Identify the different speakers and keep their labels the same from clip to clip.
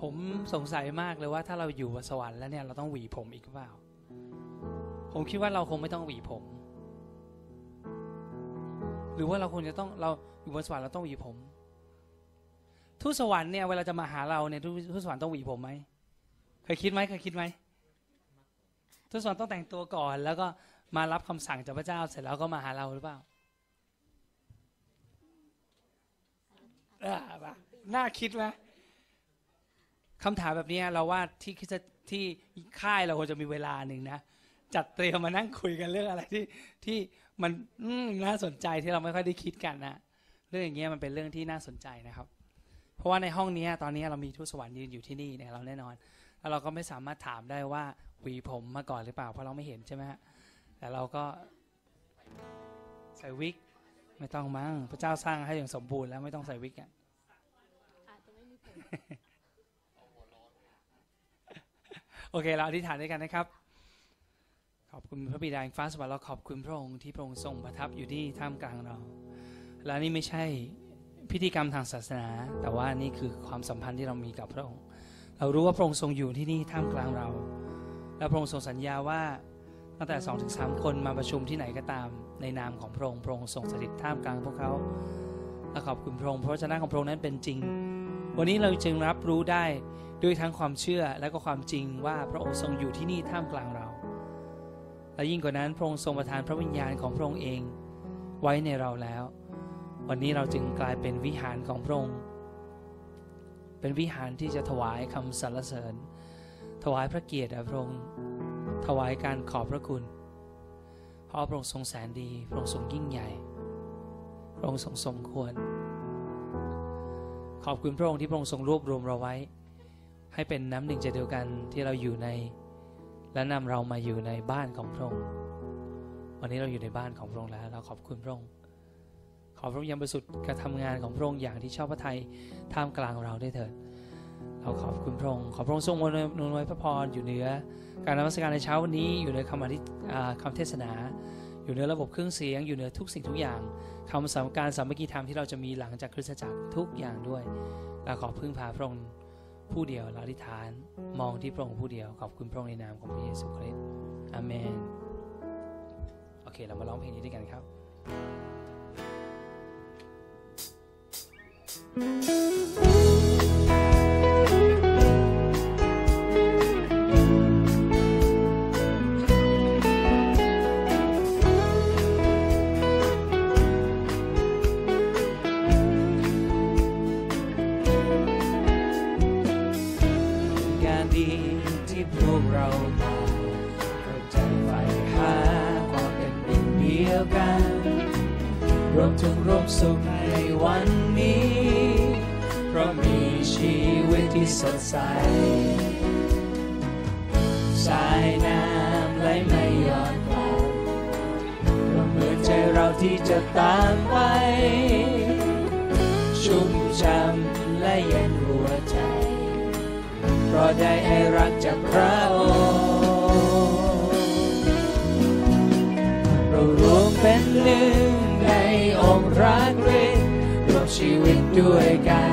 Speaker 1: ผมสงสัยมากเลยว่าถ้าเราอยู่บนสวรรค์แล้วเนี่ยเราต้องหวีผมอีกเปล่า ผมคิดว่าเราคงไม่ต้องหวีผม หรือว่าเราควรจะต้องเราอยู่บนสวรรค์เราต้องหวีผม ทูตสวรรค์เนี่ยเวลาจะมาหาเราเนี่ยทูตสวรรค์ต้องหวีผมไหมเคยคิดไหมเคยคิดไหมทูตสวรรค์ต้องแต่งตัวก่อน แล้วก็มารับคำสั่งจากพระเจ้าเสร็จแล้วก็มาหาเราหรือเปล่าน่าคิดไหม คำถามแบบนี้เราว่าที่คิดที่ค่ายเราควรจะมีเวลาหนึ่งนะจัดเตรียมมานั่งคุยกันเรื่องอะไรที่ที่มันมน่าสนใจที่เราไม่ค่อยได้คิดกันนะเรื่องอย่างเงี้ยมันเป็นเรื่องที่น่าสนใจนะครับ เพราะว่าในห้องนี้ตอนนี้เรามีทูตสวรรค์ยืนอยู่ที่นี่เนี่ยเราแน่นอนแล้วเราก็ไม่สามารถถามได้ว่าหวีผมมาก่อนหรือเปล่า เพราะเราไม่เห็นใช่ไหมฮะแต่เราก็ใส่วิกไม่ต้องมั้งพระเจ้าสร้างให้อย่างสมบูรณ์แล้วไม่ต้องใส่วิกอะ
Speaker 2: อาจจะไม่มีผล
Speaker 1: โอเคเราอธิษฐานด้วยกันนะครับ ขอบคุณพระบิดาแห่งฟ้าสวรรค์เราขอบคุณพระองค์ที่พระองค์ทรงประทับอยู่ที่ท่ามกลางเรา และนี่ไม่ใช่พิธีกรรมทางศาสนา แต่ว่านี่คือความสัมพันธ์ที่เรามีกับพระองค์ เรารู้ว่าพระองค์ทรงอยู่ที่นี่ท่ามกลางเรา และพระองค์ทรงสัญญาว่าตั้งแต่สองถึงสามคนมาประชุมที่ไหนก็ตามในนามของพระองค์พระองค์ทรงสถิตท่ามกลางพวกเขาและขอบคุณพระองค์เพราะชนะของพระองค์นั้นเป็นจริง วันนี้เราจึงรับรู้ได้ ด้วยทั้งความเชื่อและก็ความจริงว่าพระองค์ทรงอยู่ที่นี่ท่ามกลางเรา และยิ่งกว่านั้นพระองค์ทรงประทานพระวิญญาณของพระองค์เองไว้ในเราแล้ว วันนี้เราจึงกลายเป็นวิหารของพระองค์ เป็นวิหารที่จะถวายคำสรรเสริญ ถวายพระเกียรติพระองค์ถวายการขอบพระคุณ เพราะพระองค์ทรงแสนดี พระองค์ทรงยิ่งใหญ่ พระองค์ทรงสมควร ขอบคุณพระองค์ที่พระองค์ทรงรวบรวมเราไว้ ให้เป็นน้ำหนึ่งใจเดียวกันที่เราอยู่ใน และนำเรามาอยู่ในบ้านของพระองค์วันนี้เราอยู่ในบ้านของพระองค์แล้ว เราขอบคุณพระองค์ขอพระองค์ยังประสุทธิ์การทำงานของพระองค์อย่างที่ชอบพระทัยท่ามกลางเราได้เถิด เราขอบคุณพระองค์ขอพระองค์ทรงอำนวยไว้พระพรอยู่เหนือ การนมัสการในเช้าวันนี้อยู่ในคำอธิอ่คำเทศนา อยู่เหนือระบบเครื่องเสียง อยู่เหนือทุกสิ่งทุกอย่างคำสามการสามัคคีธรรมที่เราจะมีหลังจากคริสตจักรทุกอย่างด้วยเราขอพึ่งพาพระองค์ ผู้เดียวเราอธิษฐานมองที่พระองค์ผู้เดียวขอบคุณพระองค์ในนามของพระเยซูคริสต์อเมน โอเค เรามาร้องเพลงนี้ด้วยกันครับง ด้วยกัน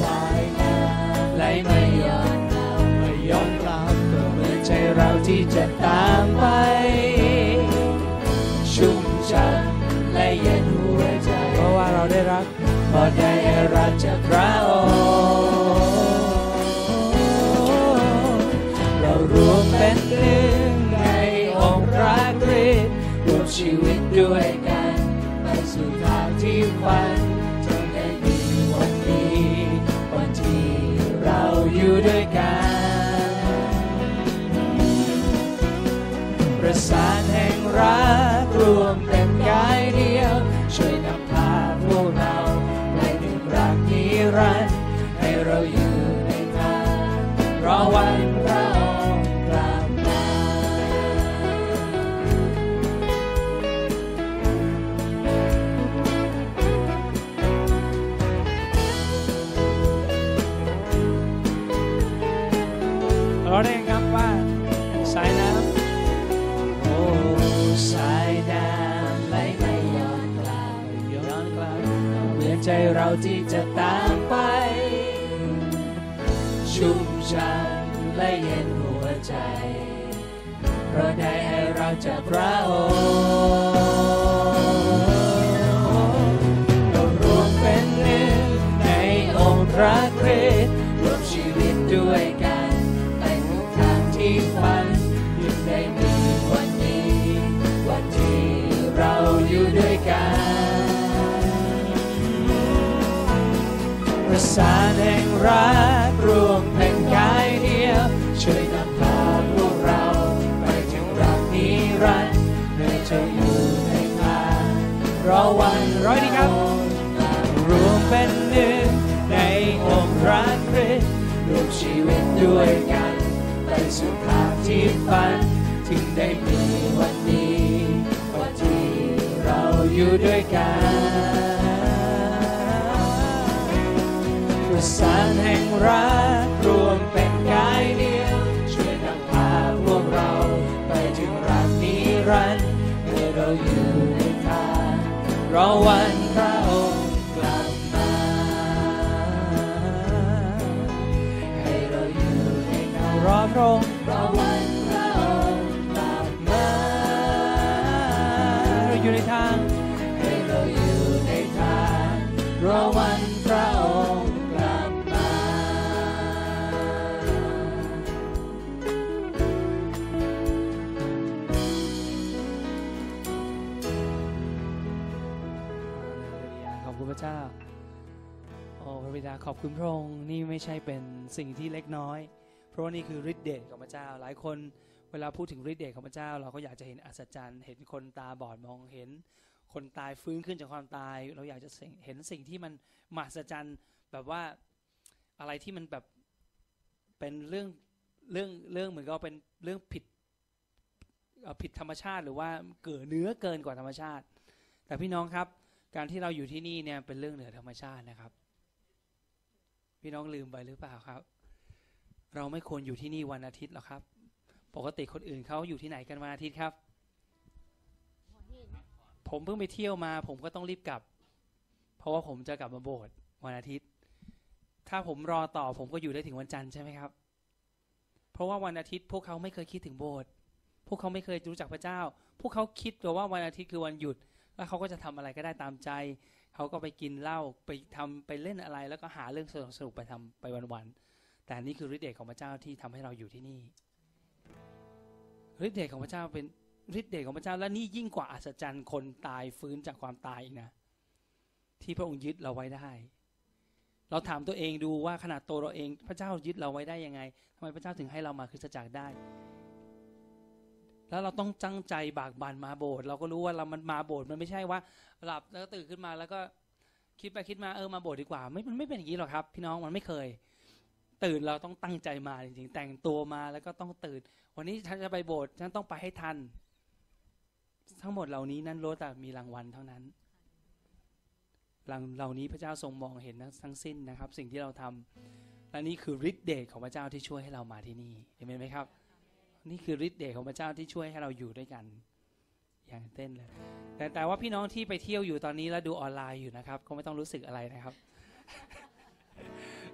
Speaker 1: สายน้ำไหลไม่ย้อนกลับไม่ย้อนกลับก็เหมือนใจเราที่จะตามไป ชุ่มช่ำและเย็นหัวใจ เพราะว่าเราได้รักเพราะได้รักจากพระองค์เรารวมเป็นหนึ่งในองค์พระคริสต์รวมชีวิตด้วย สานแห่งรัก เราที่จะตามไป ชุ่มช่ำและเย็นหัวใจ เพราะได้ให้เราจากพระองค์ สานแห่งรักรวมเป็นกายเดียว ช่วยนำพาพวกเราไปถึงรักนิรันดร์ให้เธออยู่ในทางรอวันร้อยดีครับ รวมเป็นหนึ่งในองค์พระคริสต์รวมชีวิตด้วยกัน ไปสู่ทางที่ฝัน ถึงได้มีวันนี้วันที่เราอยู่ด้วยกัน สานแห่งรัก คุณพระองค์นี่ไม่ใช่เป็นสิ่งที่เล็กน้อย เพราะว่านี่คือฤทธิ์เดชของพระเจ้า หลายคนเวลาพูดถึงฤทธิ์เดชของพระเจ้า เราก็อยากจะเห็นอัศจรรย์เห็นคนตาบอดมองเห็น คนตายฟื้นขึ้นจากความตาย เราอยากจะเห็นสิ่งที่มันมหัศจรรย์แบบว่าอะไรที่มันแบบเป็นเรื่องเรื่องเรื่องเหมือนกับเป็นเรื่องผิดผิดธรรมชาติหรือว่าเกิดเนื้อเกินกว่าธรรมชาติ แต่พี่น้องครับการที่เราอยู่ที่นี่เนี่ยเป็นเรื่องเหนือธรรมชาตินะครับ พี่น้องลืมไปหรือเปล่าครับ เราไม่ควรอยู่ที่นี่วันอาทิตย์หรอกครับ ปกติคนอื่นเขาอยู่ที่ไหนกันวันอาทิตย์ครับ ผมเพิ่งไปเที่ยวมา ผมก็ต้องรีบกลับ เพราะว่าผมจะกลับมาโบสถ์วันอาทิตย์ ถ้าผมรอต่อผมก็อยู่ได้ถึงวันจันทร์ใช่ไหมครับ เพราะว่าวันอาทิตย์พวกเขาไม่เคยคิดถึงโบสถ์พวกเขาไม่เคยรู้จักพระเจ้า พวกเขาคิดแต่ว่าวันอาทิตย์คือวันหยุดแล้วเขาก็จะทำอะไรก็ได้ตามใจ เขาก็ไปกินเหล้าไปทำไปเล่นอะไร แล้วก็หาเรื่องสนุกสนุกไปทำไปวันๆแต่นี่คือฤทธิ์เดชของพระเจ้าที่ทำให้เราอยู่ที่นี่ฤทธิ์เดชของพระเจ้าเป็นฤทธิ์เดชของพระเจ้าและนี่ยิ่งกว่าอัศจรรย์คนตายฟื้นจากความตายอีกนะ ที่พระองค์ยึดเราไว้ได้ เราถามตัวเองดูว่าขนาดตัวเราเอง พระเจ้ายึดเราไว้ได้ยังไงทำไมพระเจ้าถึงให้เรามาคริสตจักรได้ แล้วเราต้องจังใจบากบั่นมาโบสถ์เราก็รู้ว่าเรามันมาโบสถ์มันไม่ใช่ว่า หลับแล้วตื่นขึ้นมาแล้วก็คิดไปคิดมาเออมาโบสถ์ดีกว่าไม่มันไม่เป็นอย่างนี้หรอกครับ พี่น้องมันไม่เคย ตื่นเราต้องตั้งใจมาจริงๆ แต่งตัวมาแล้วก็ต้องตื่น วันนี้ฉันจะไปโบสถ์ฉันต้องไปให้ทัน ทั้งหมดเหล่านี้นั้นล้วนแต่มีรางวัลเท่านั้นรางเหล่านี้พระเจ้าทรงมองเห็นทั้งสิ้นนะครับ สิ่งที่เราทำและนี่คือฤทธิ์เดชของพระเจ้าที่ช่วยให้เรามาที่นี่เห็นไหมครับ นี่คือฤทธิ์เดชของพระเจ้าที่ช่วยให้เราอยู่ด้วยกัน อย่างเต้นเลย แต่แต่ว่าพี่น้องที่ไปเที่ยวอยู่ตอนนี้แล้วดูออนไลน์อยู่นะครับ ก็ไม่ต้องรู้สึกอะไรนะครับ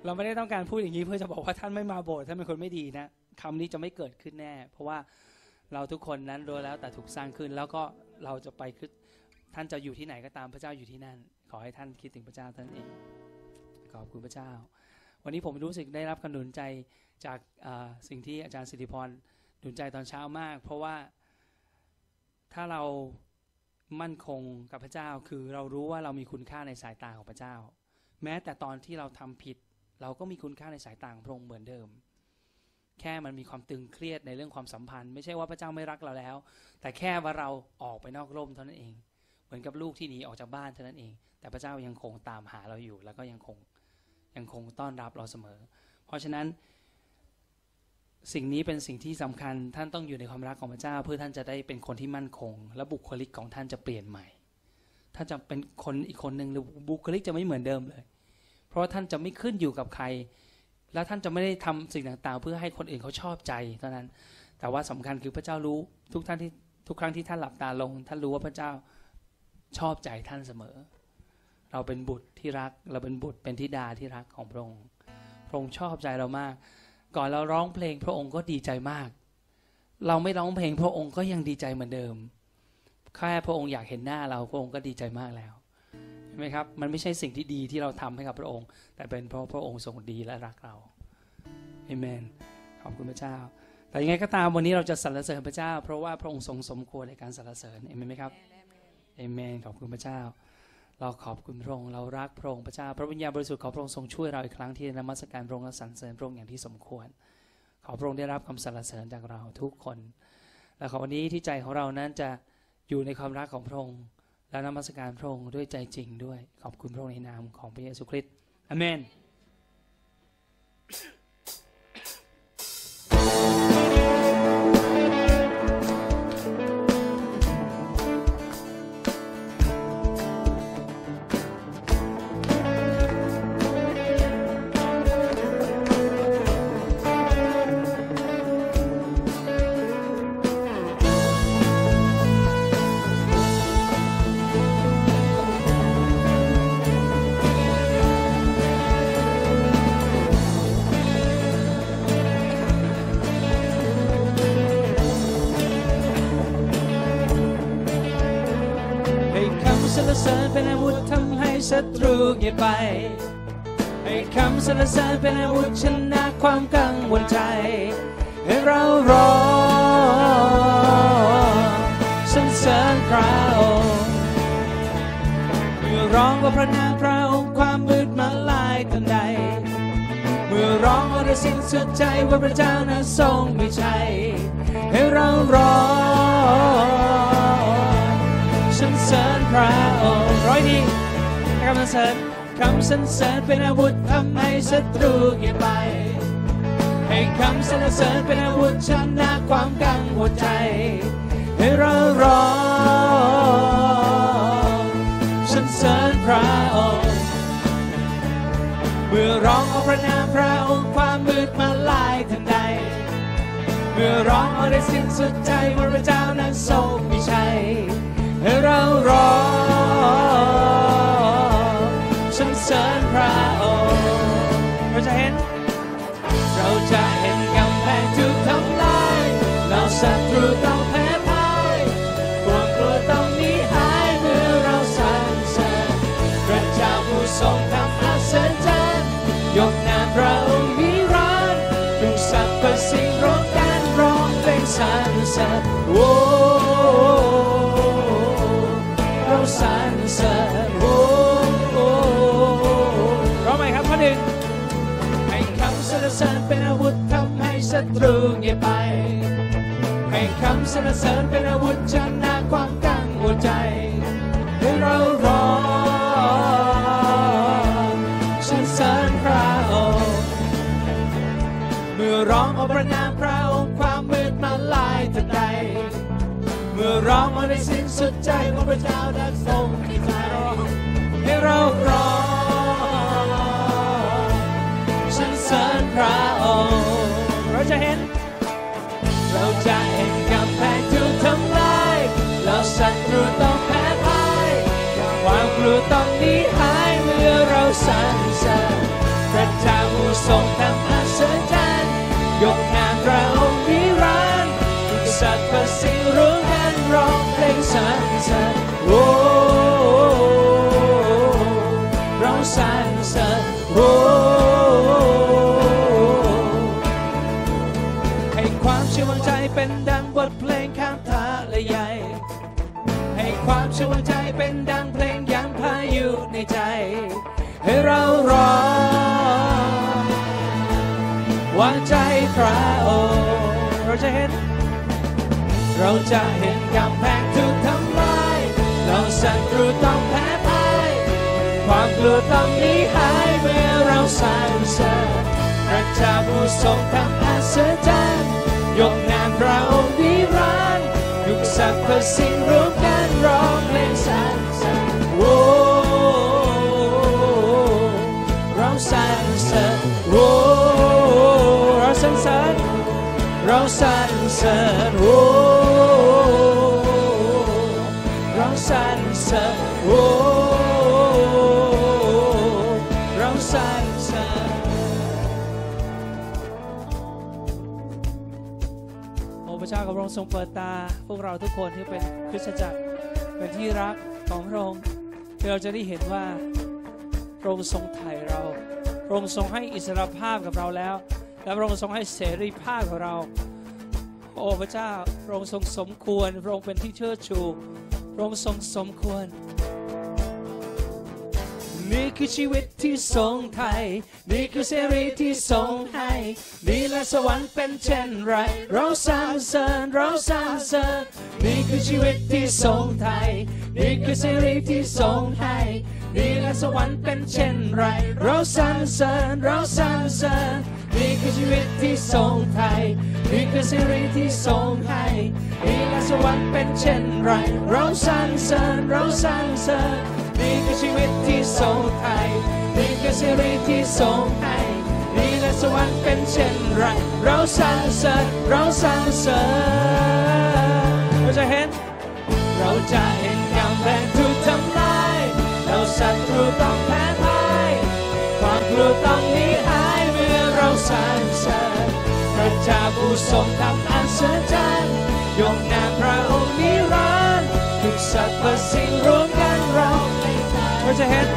Speaker 1: เราไม่ได้ต้องการพูดอย่างนี้เพื่อจะบอกว่าท่านไม่มาโบสถ์ท่านเป็นคนไม่ดีนะคำนี้จะไม่เกิดขึ้นแน่ เพราะว่าเราทุกคนนั้นโดยแล้วแต่ถูกสร้างขึ้นแล้วก็เราจะไปคือท่านจะอยู่ที่ไหนก็ตามพระเจ้าอยู่ที่นั่น ขอให้ท่านคิดถึงพระเจ้าท่านเองขอบคุณพระเจ้า วันนี้ผมรู้สึกได้รับกำลังใจจากสิ่งที่อาจารย์สิริพร หนุนใจตอนเช้ามาก เพราะว่าถ้าเรามั่นคงกับพระเจ้าคือเรารู้ว่าเรามีคุณค่าในสายตาของพระเจ้า แม้แต่ตอนที่เราทำผิด เราก็มีคุณค่าในสายตาของพระองค์เหมือนเดิม แค่มันมีความตึงเครียดในเรื่องความสัมพันธ์ ไม่ใช่ว่าพระเจ้าไม่รักเราแล้ว แต่แค่ว่าเราออกไปนอกร่มเท่านั้นเอง เหมือนกับลูกที่หนีออกจากบ้านเท่านั้นเอง แต่พระเจ้ายังคงตามหาเราอยู่ แล้วก็ยังคงยังคงต้อนรับเราเสมอ เพราะฉะนั้น สิ่งนี้เป็นสิ่งที่สำคัญท่านต้องอยู่ในความรักของพระเจ้า เพื่อท่านจะได้เป็นคนที่มั่นคง และบุคลิกของท่านจะเปลี่ยนใหม่ท่านจะเป็นคนอีกคนหนึ่งหรือบุคลิกจะไม่เหมือนเดิมเลย เพราะว่าท่านจะไม่ขึ้นอยู่กับใคร และท่านจะไม่ได้ทำสิ่งต่างๆ เพื่อให้คนอื่นเขาชอบใจเท่านั้น แต่ว่าสำคัญคือพระเจ้ารู้ทุกท่านที่ทุกครั้งที่ท่านหลับตาลง ท่านรู้ว่าพระเจ้าชอบใจท่านเสมอ เราเป็นบุตรที่รัก เราเป็นบุตรเป็นธิดาที่รักของพระองค์พระองค์ชอบใจเรามาก ก่อนเราร้องเพลงพระองค์ก็ดีใจมาก เราไม่ร้องเพลงพระองค์ก็ยังดีใจเหมือนเดิมแค่พระองค์อยากเห็นหน้าเราพระองค์ก็ดีใจมากแล้วเห็นไหมครับมันไม่ใช่สิ่งที่ดีที่เราทำให้กับพระองค์ แต่เป็นเพราะพระองค์ทรงดีและรักเราเอเมนขอบคุณพระเจ้า แต่ยังไงก็ตามวันนี้เราจะสรรเสริญพระเจ้า เพราะว่าพระองค์ทรงสมควรในการสรรเสริญเอเมนไหมครับเอเมนขอบคุณพระเจ้า เราขอบคุณพระองค์เรารักพระองค์พระเจ้า พระวิญญาณบริสุทธิ์ของพระองค์ทรงช่วยเราอีกครั้งที่นมัสการพระองค์และสรรเสริญพระองค์อย่างที่สมควร ขอพระองค์ได้รับคำสรรเสริญจากเราทุกคน และขอวันนี้ที่ใจของเรานั้นจะอยู่ในความรักของพระองค์และนมัสการพระองค์ด้วยใจจริงด้วย ขอบคุณพระองค์ในนามของพระเยซูคริสต์อเมน ไป ให้คำสรรเสริญเป็นอาวุธชนะความกังวลใจ ให้เรารอสรรเสริญพระองค์เมื่อร้องว่าพระนามพระองค์ความมืดมาลายทันใด เมื่อร้องว่าด้วยสิ้นสุดใจว่าพระเจ้านั้นทรงมีชัยให้เรารองสรรเสริญพระองค์ร้อยดีให้คำสรรเสริญ คำสรรเสริญเป็นอาวุธทำให้ศัตรูเงียไป ให้คำสรรเสริญเป็นอาวุธชนะความกังวลใจ ให้เราร้องสรรเสริญพระองค์เมื่อร้องเอาพระนามพระองค์ความมืดมาลายทันใด เมื่อร้องเอาได้สิ้นสุดใจว่าพระเจ้านั้นทรงมีชัยให้เราร้อง สรรเสริญพระองค์เราจะเห็น เราจะเห็นกำแพงถูกทำลายเราศัตรูต้องแพ้พ่ายความกลัวต้องหนีหายเมื่อเราสรรเสริญพระเจ้าผู้ทรงทำอัศจรรย์ยกนามพระองค์นิรันดร์ทุกสรรพสิ่งร้องกันร้องเพลงสรรเสริญ เสริญเป็นอาวุธชนะความกังวลใจ ให้เราร้องสรรเสริญพระองค์เมื่อร้องเอาพระนามพระองค์ความมืดมาลายทันใด เมื่อร้องมาในสิ้นสุดใจของพระเจ้านั้ทรงมีใจให้เราร้องสรรเสริญพระองค์เราจะเห็น ศัตรูต้องแพ้พ่ายความกลัวต้องหนีหายเมื่อเราสรรเสริญพระเจ้าผู้ทรงทำอัศจรรย์ยกงานพระองค์นิรันดร์ทุกสัตว์ประสิ่งรู้กันร้องเพลงสรรเสริญ ความเชื่อมั่นใจเป็นดังเพลงยามพายุในใจ ให้เราร้องวางใจพระองค์เราจะเห็น เราจะเห็นกำแพงถูกทำลายเราศัตรูต้องแพ้พ่ายความกลัวต้องหนีหายเมื่อเราสรรเสริญพระเจ้าผู้ทรงทำอัศจรรย์ยกนามพระองค์นิรันดร์ทุกสรรพสิ่งรวมกัน ร้องเพลงสรรเสริญโอ้เราสรรเสริญโอ้เราสรรเสริญเราสรรเสริญโอ้เราสรรเสริญโอ้เราสรรเสริญโอ้พระเจ้ากับพระองค์ทรงเปิดตา พวกเราทุกคนที่เป็นคริสตจักร ที่รักของพระองค์เราจะได้เห็นว่าพระองค์ทรงไถ่เราพระองค์ทรงให้อิสรภาพกับเราแล้ว และพระองค์ทรงให้เสรีภาพกับเรา โอ้พระเจ้าพระองค์ทรงสมควร พระองค์เป็นที่เชิดชูพระองค์ทรงสมควรนี่คือชีวิตที่ทรงไทย นี่คือเสรีที่ทรงให้นี่และสวรรค์เป็นเช่นไร เราสรรเสริญเราสรรเสริญนี่คือชีวิตที่ทรงไทย นี่คือเสรีที่ทรงให้นี่และสวรรค์เป็นเช่นไร เราสรรเสริญเราสรรเสริญนี่คือชีวิตที่ทรงไทยนี่คือเสรีที่ทรงให้นี่และสวรรค์เป็นเช่นไร เราสรรเสริญเราสรรเสริญนี่คือชีวิตที่ทรงไทยนี่คือเสรีที่ทรงให้นี่และสวรรค์เป็นเช่นไร เราสรรเสริญเราสรรเสริญเราจะเห็น เราจะเห็น แพงถูกทำลายเราศัตรูต้องแพ้พ่ายความกลัวต้องหนีหายเมื่อเราสรรเสริญพระเจ้าผู้ทรงทำอัศจรรย์ยกนามพระองค์นิรันดร์ทุกสรรพสิ่งรวมกันเราเราจะเห็น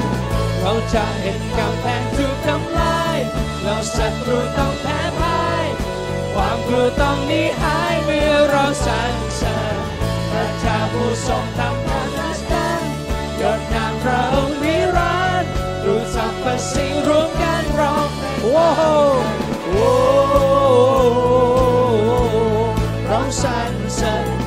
Speaker 1: เราจะเห็นกำแพงถูกทำลายเราศัตรูต้องแพ้พ่ายความกลัวต้องหนีหายเมื่อเราสรรเสริญพระเจ้าผู้ทรงทำอัศจรร ยอดนามพระองค์นิรันดร์รู้สรรพสิ่งรวมกันร้องโอ้โหโอ้เราสรรเสริญ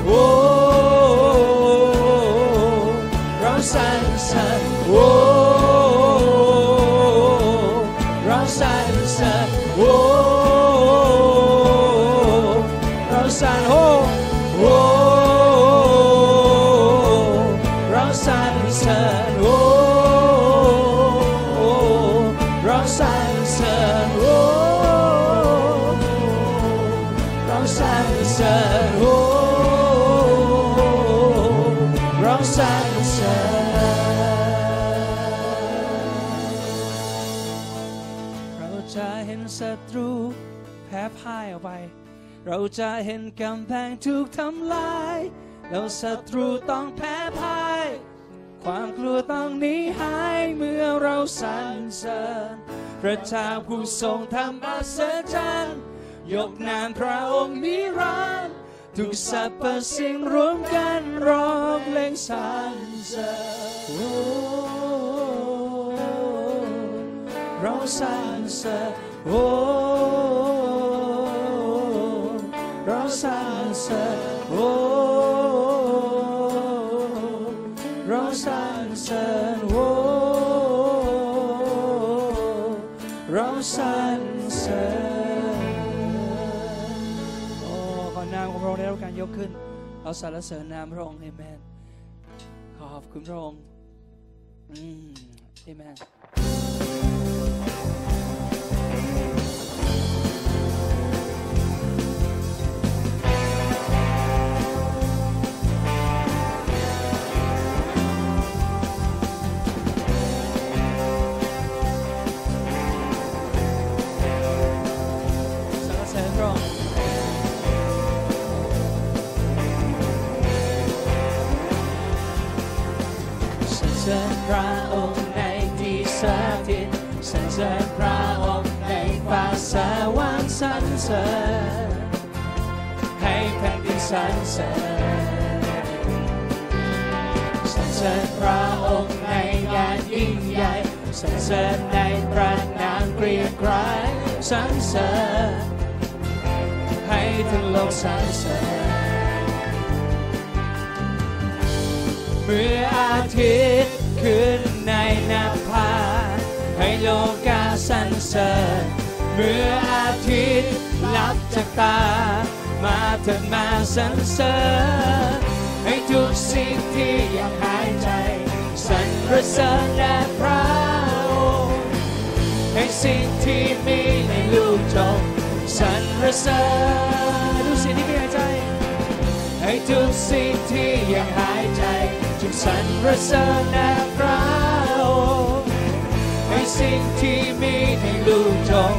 Speaker 1: จะเห็นศัตรูแพ้พ่ายออกไป เราจะเห็นกำแพงถูกทำลายแล้วศัตรูต้องแพ้พ่าย ความกลัวต้องหนีหายเมื่อเราสรรเสริญพระเจ้าผู้ทรงทำอัศจรรย์ยกนามพระองค์นิรันดร์ทุกสรรพสิ่งรวมกันร้องเพลงสรรเสริญเราสรร เสริญโอ้เราสรรเสริญโอ้เราสรรเสริญโอ้เราสรรเสริญโอ้ขอนามของพระองค์ได้รับการยกขึ้น เราสรรเสริญนามพระองค์เอเมนขอบคุณพระองค์อืมเอเมน เสริญพระองค์ในฟ้าสวรรค์สรรเสริญให้แผ่นดินสรรเสริญสรรเสริญพระองค์ในงานยิ่งใหญ่สรรเสริญในพระนามเกรียงไกรสรรเสริญให้ทั้งโลกสรรเสริญเมื่ออาทิตย์ขึ้นในนภา ให้โลกาสรรเสริญเมื่ออาทิตย์ลับจากตา มาเถิดมาสรรเสริญให้ทุกสิ่งที่ยังหายใจสรรเสริญแด่พระองค์ให้สิ่งที่มีในลูกจงสรรเสริญทุกสิ่งที่มีหายใจ ให้ทุกสิ่งที่ยังหายใจจงสรรเสริญแด่พระองค์ สิ่งที่มีในลูกจง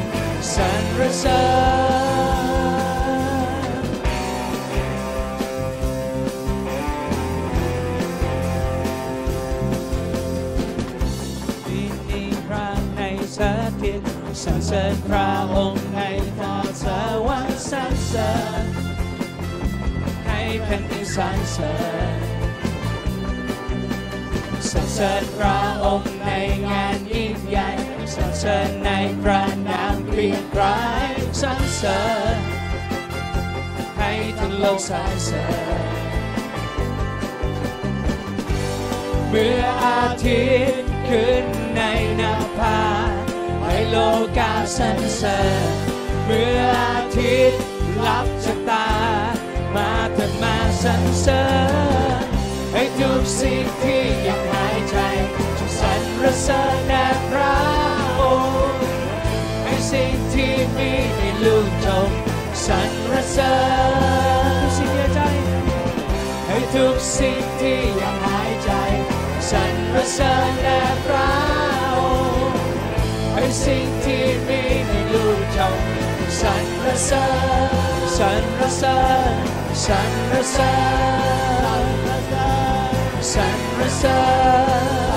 Speaker 1: สรรเสริญดินนิรันดร์ในสถิตสรรเสริญพระองค์ในฟ้าสวรรค์สรรเสริญให้แผ่นดินสรรเสริญสรรเสริญพระองค์ในงานยิ่ง ใหญ่สรรเสริญในพระนามเกรียงไกรสรรเสริญให้ทั้งโลกสรรเสริญเมื่ออาทิตย์ขึ้นในนาภาให้โลกาสรรเสริญเมื่ออาทิตย์ลับจากตา มาเถิดมาสรรเสริญให้ทุกสิ่งที่ รรเสริญแด่พระองค์ให้สิ่งที่มีในลูกจงสรรเสริญทุกสิ่งที่หายใจ ให้ทุกสิ่งที่ยังหายใจสรรเสริญแด่พระองค์ให้สิ่งที่มีในลูกจงสรรเสริญสรรเสริญสรรเสริญสรรเสริญ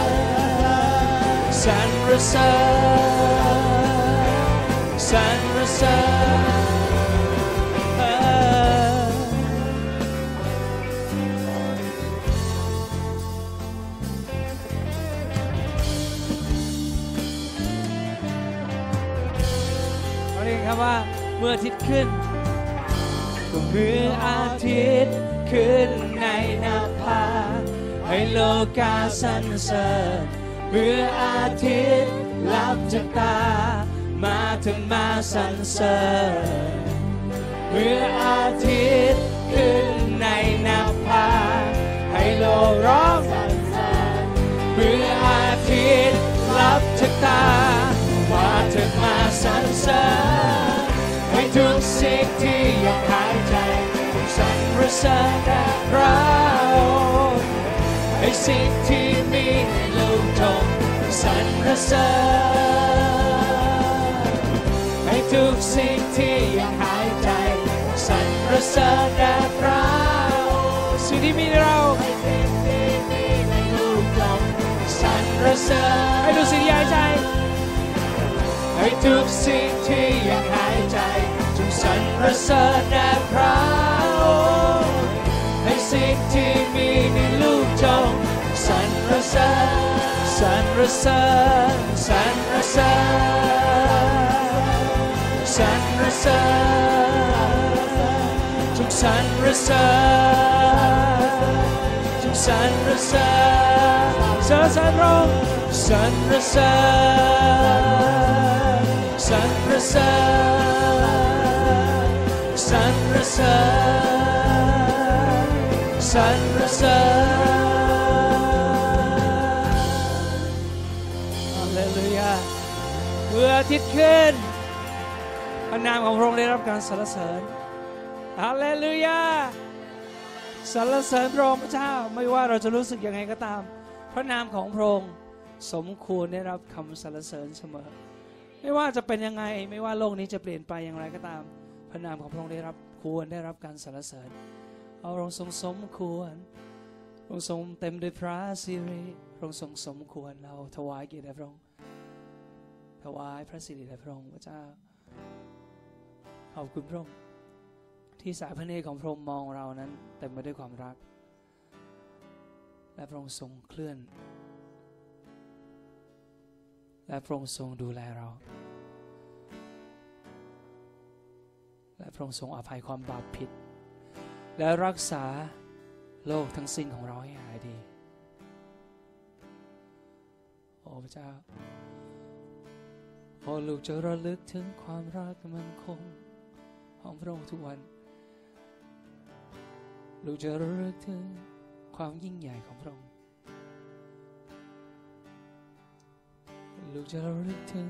Speaker 1: รรเสริญสรรเสริญครับว่าเมื่ออาทิตย์ขึ้นก็เมื่ออาทิตย์ขึ้นในนภาให้โลกาสรรเสริญ เมื่ออาทิตย์ลับจากตา มาถึงมาสรรเสริญเมื่ออาทิตย์ขึ้นในนาภาให้โลร้องสรรเสริญเมื่ออาทิตย์ลับจากตาว่าเธอมาสรรเสริญให้ทุกสิ่งที่ยังหายใจสรรเสริญแด่พระองค์ ให้สิ่งที่มีในโลกจงสรรเสริญให้ทุกสิ่งที่ยังหายใจสรรเสริญแด่พระองค์สิ่งที่มีเราให้สิ่งที่มีในโลกจงสรรเสริญให้ทุกสิ่งที่หายใจให้ทุกสิ่งที่ยังหายใจจงสรรเสริญแด่พระองค์ให้สิ่งที่มีใน ลูกจงสรรเสริญสรรเสริญสรรเสริญสรรเสริญจงสรร มื่ออาทิตย์ขึ้นพระนามของพระองค์ได้รับการสรรเสริญฮาเลลูยาสรรเสริญพระองค์พระเจ้าไม่ว่าเราจะรู้สึกยังไงก็ตาม พระนามของพระองค์สมควรได้รับคำสรรเสริญเสมอ ไม่ว่าจะเป็นยังไงไม่ว่าโลกนี้จะเปลี่ยนไปอย่างไรก็ตาม พระนามของพระองค์ได้รับควรได้รับการสรรเสริญเอาพระองค์ทรงสมควรพระองค์ทรงเต็มด้วยพระสิริพระองค์ทรงสมควรเราถวายเกียรติพระองค์ ถวายพระสิริแด่พระองค์พระเจ้า ขอบคุณพระองค์ที่สายพระเนตรของพระองค์มองเรานั้นเต็มไปด้วยความรัก และพระองค์ทรงเคลื่อน และพระองค์ทรงดูแลเรา และพระองค์ทรงอภัยความบาปผิด และรักษาโลกทั้งสิ้นของเราให้หายดี โอ้พระเจ้า พอลูกจะระลึกถึงความรักมันคงของพระองค์ทุกวัน ลูกจะระลึกถึงความยิ่งใหญ่ของพระองค์ ลูกจะระลึกถึง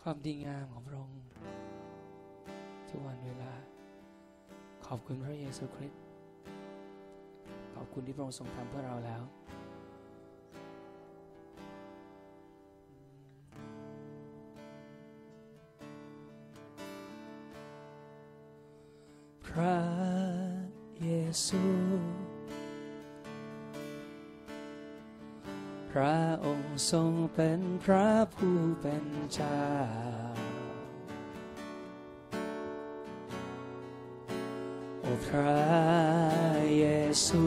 Speaker 1: ความดีงามของพระองค์ทุกวันเวลา ขอบคุณพระเยซูคริสต์ ขอบคุณที่พระองค์ทรงทำเพื่อเราแล้ว ซู พระองค์ทรงเป็นพระผู้เป็นเจ้า โอ้พระเยซู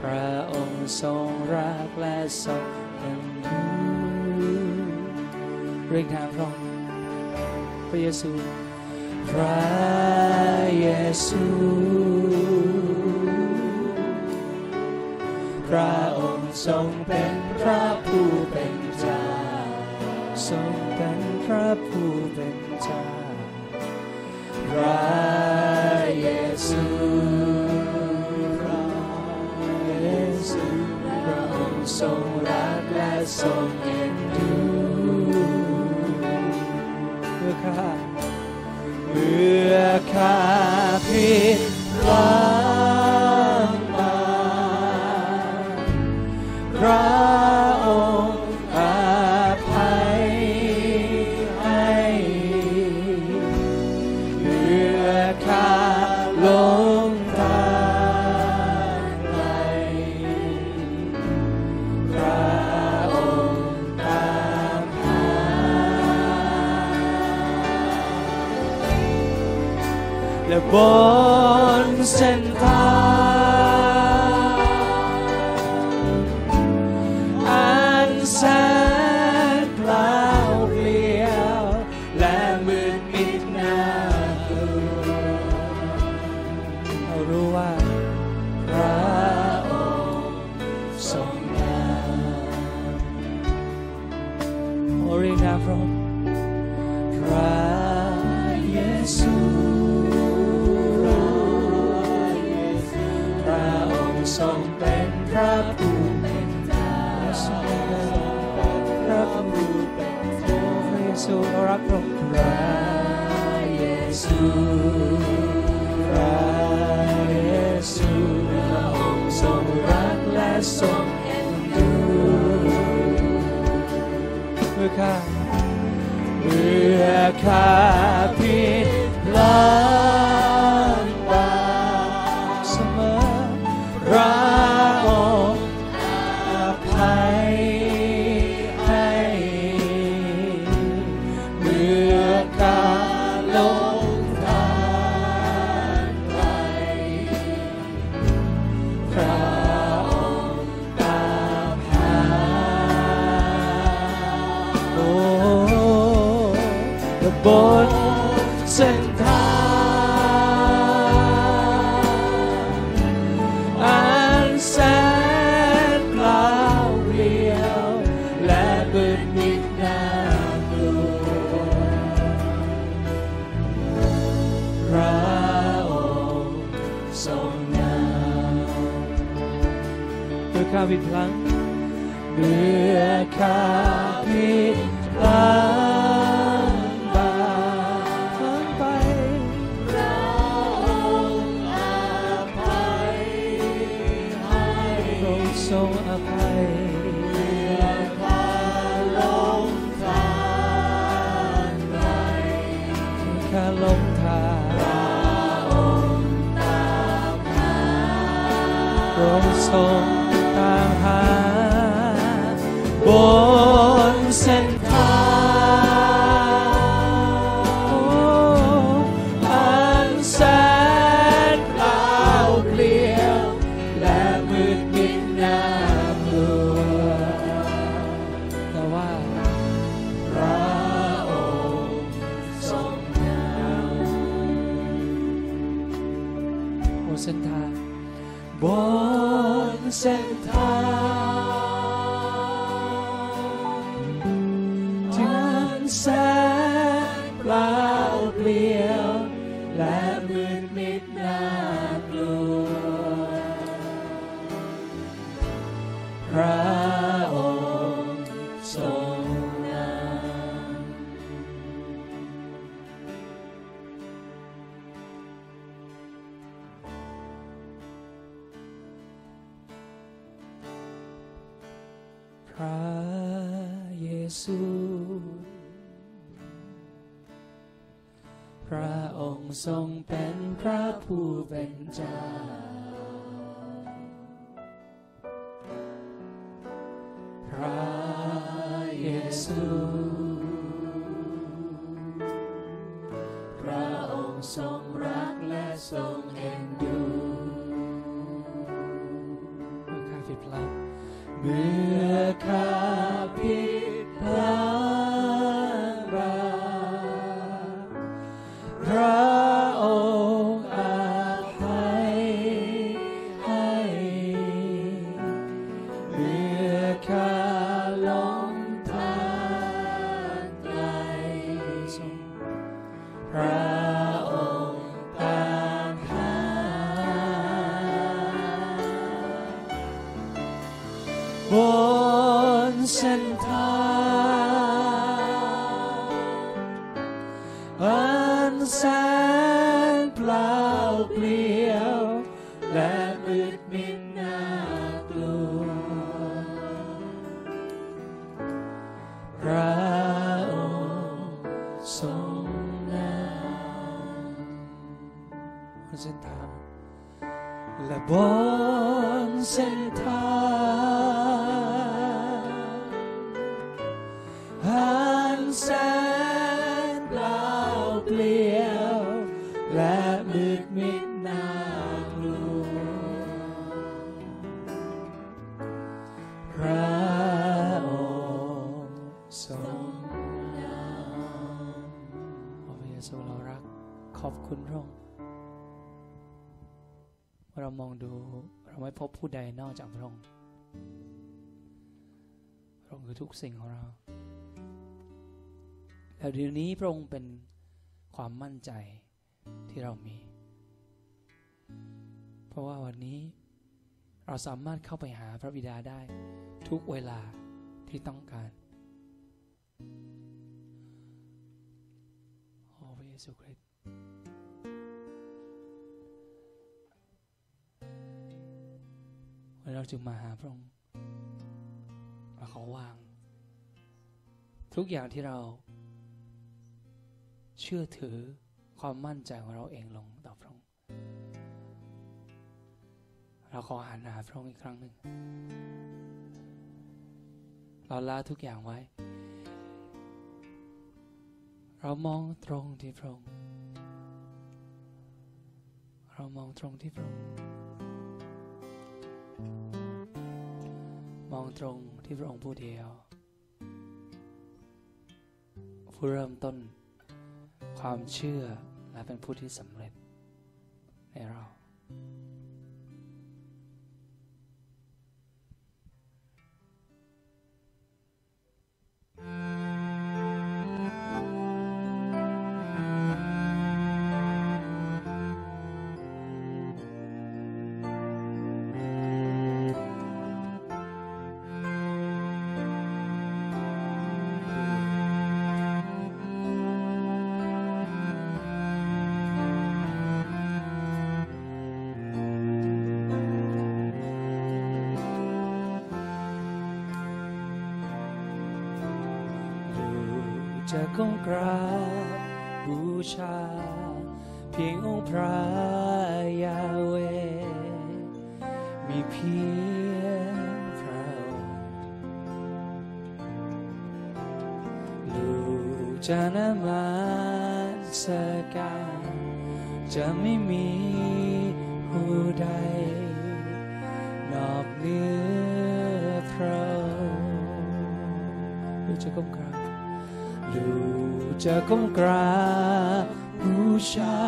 Speaker 1: พระองค์ทรงรักและทรงเป็นดูเรียกนามพระองค์พระเยซู พระเยซูพระองค์ทรงเป็นพระผู้เป็นเจ้าทรงเป็นพระผู้เป็นเจ้าพระเยซูพระเยซูพระองค์ทรงรักและทรงเอ และบ พระอ ทรงเป็นพระผู้เป็นเจ้า พระเยซูพระองค์ทรงรักและทรงเอ็นดูเมื่อข้า มืดมิดน่ากลัว พระองค์ทรงนำ
Speaker 3: บนเส้นทางและ
Speaker 1: บนเส้นทาง พบผู้ใดนอกจากพระองค์พระองค์คือทุกสิ่งของเราแล้วเดี๋ยวนี้พระองค์เป็นความมั่นใจที่เรามี เพราะว่าวันนี้เราสามารถเข้าไปหาพระบิดาได้ ทุกเวลาที่ต้องการโอ้พระเยซูคริส เราจึงมาหาพระองค์มาขอวาง ทุกอย่างที่เรา เชื่อถือความมั่นใจของเราเองลงต่อพระองค์เราขอหันหาพระองค์อีกครั้งหนึ่งเราละทุกอย่างไว้ เรามองตรงที่พระองค์เรามองตรงที่พระองค์ มองตรงที่พระองค์ผู้เดียว ผู้เริ่มต้นความเชื่อและเป็นผู้ที่สำเร็จ
Speaker 3: จะก้มกราบบูชา เพียงองค์พระยาเว มีเพียงพระองค์ลูกจะนมัสการจะไม่มีผู้ใด นอกเหนือพระองค์ลูกจะก้มกราบ ดูจะคงกราบบูชา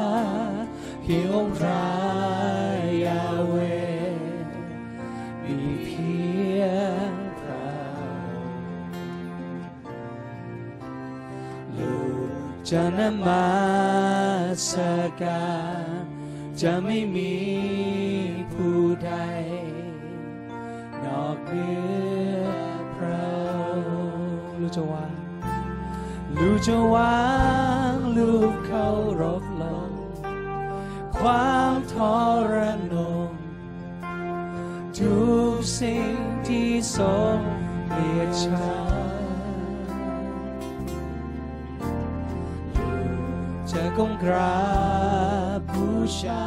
Speaker 3: เหี่ยวรายาเวมีเพียงพระลูก
Speaker 1: จะนมาสการจะไม่มีผู้ใด นอกเหนือพระลูกจะว่า ลูกจะวางลูกเข้ารบลง ความทรนงทุกสิ่งที่ทรงเกียดชังจะก้มกราบบูชา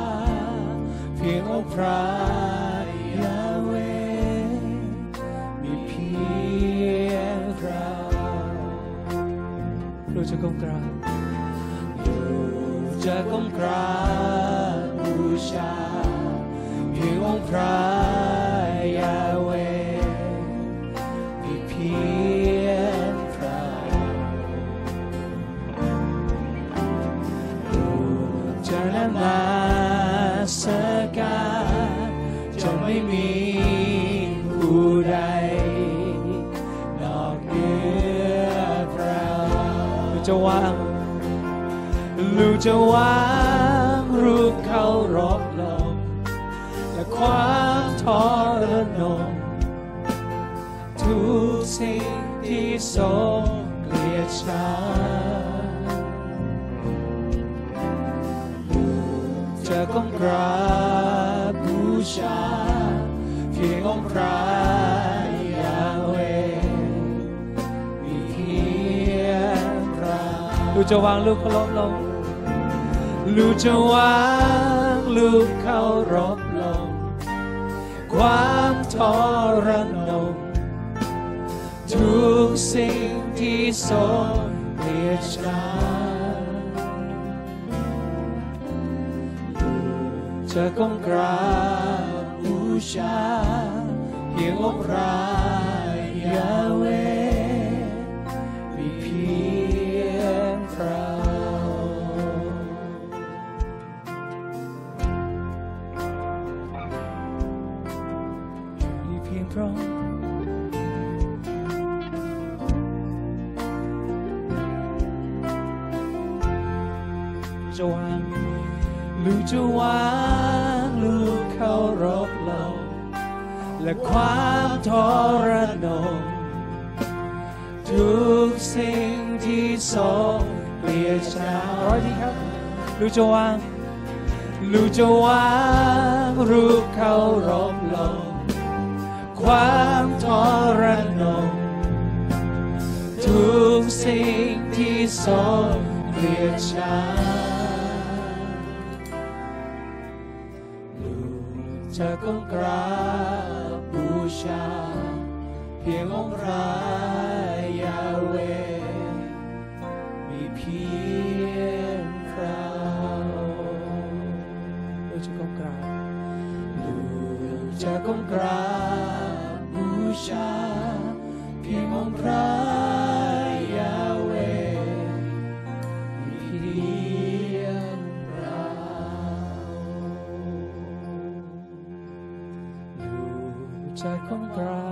Speaker 1: เพียงองค์พระ จะวาง ลูกจะวางรูปเขารอบลงและความทรนงทุกสิ่งที่ทรงเกลียดชังลูจะก้มกราบบูชาเพียงองค์พระ จะวางลูกเขารบลงลูกจะวางลูกเขารบลงความทรนงทุกสิ่งที่ทรงเกลียดชังลูกจะก้มกราบบูชาเพียงองค์พระยาเว และความทรนงทุกสิ่งที่ทรงเปลี่ยนชาร้อยดีครับลูกจะวางลูกจะวางรูปเขารบลง ความทรนงทุกสิ่งที่ทรงเปลี่ยนชาลูกจะก้มกราบ ชา เพียงองค์พระยาเว มีเพียงพระองค์ลูกจะก้มกราบลูกจะก้มกราบบูชา เพียงองค์พระ กจะก้มกรา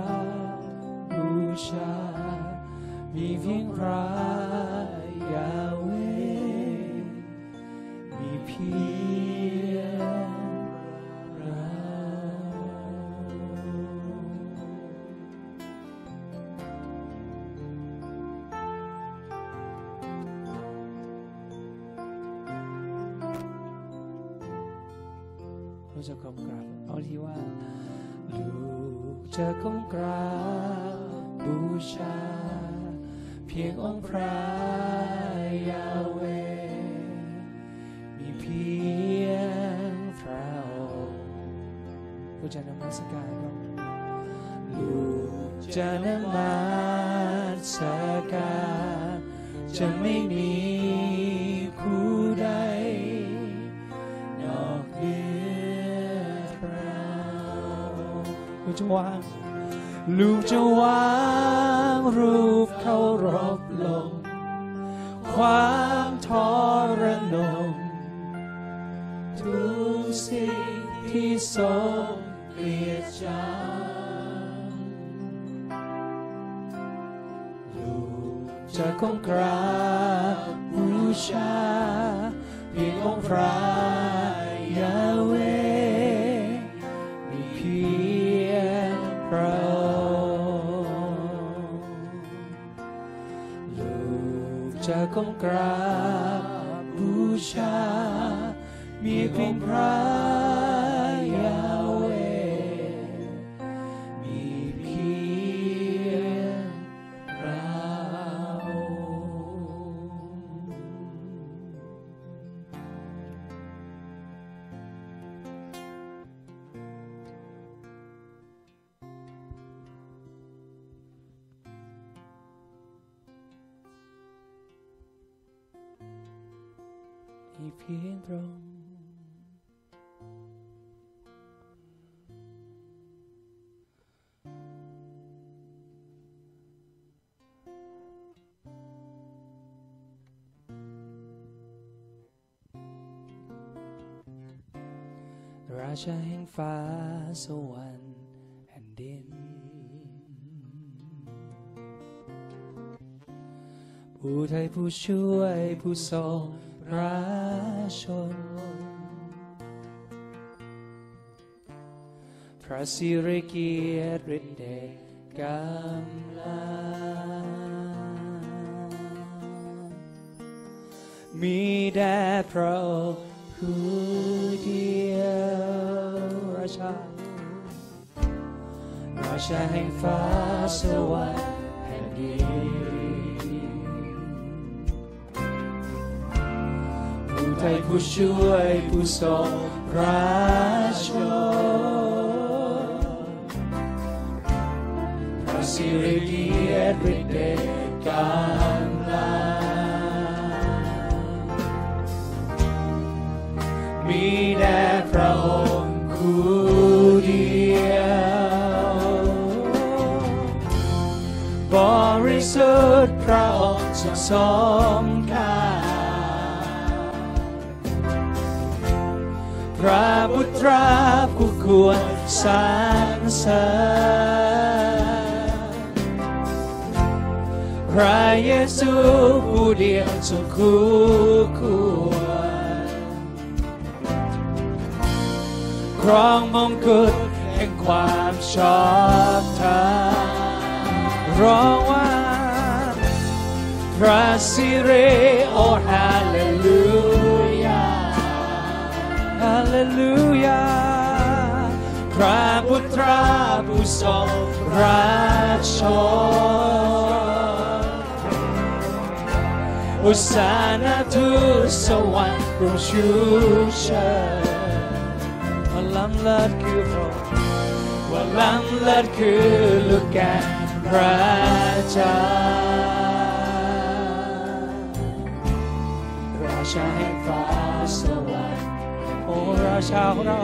Speaker 1: วางลูกจะ มีเพียงพระองค์ราชาแห่งฟ้าสวรรค์แผ่นดินผู้ไทยผู้ช่วยผู้ทรงพระ ชน พระสิริเกียรติฤทธิเดชกำลังมีแด่พระผู้เดียวราชาราชาแห่งฟ้าสวรรค์ ผู้ผู้ช่วยผู้ทรงพระชนพระสิริเกียรติฤทธิ์เดชกำลังมีแด่พระองค์คู่เดียวบริสุทธิ์พระองค์ทรงสม ระบุตราผู้ควรสรรเสริญพระเยซูผู้เดียวทรงคู่ควรครองมงกุฎแห่งความชอบธรรมร้องว่าพระสิริโอฮาเลลู เลลูยา พระบุตราผู้ทรงราชนอุสานาทูตสวรรค์โปรดชูเชิญวันล้ำเลิศคือพระองค์วันล้ำเลิศคือลูกแก่พระเจ้าราชาแห่งฟ้าสวรรค์ โอราชาของเรา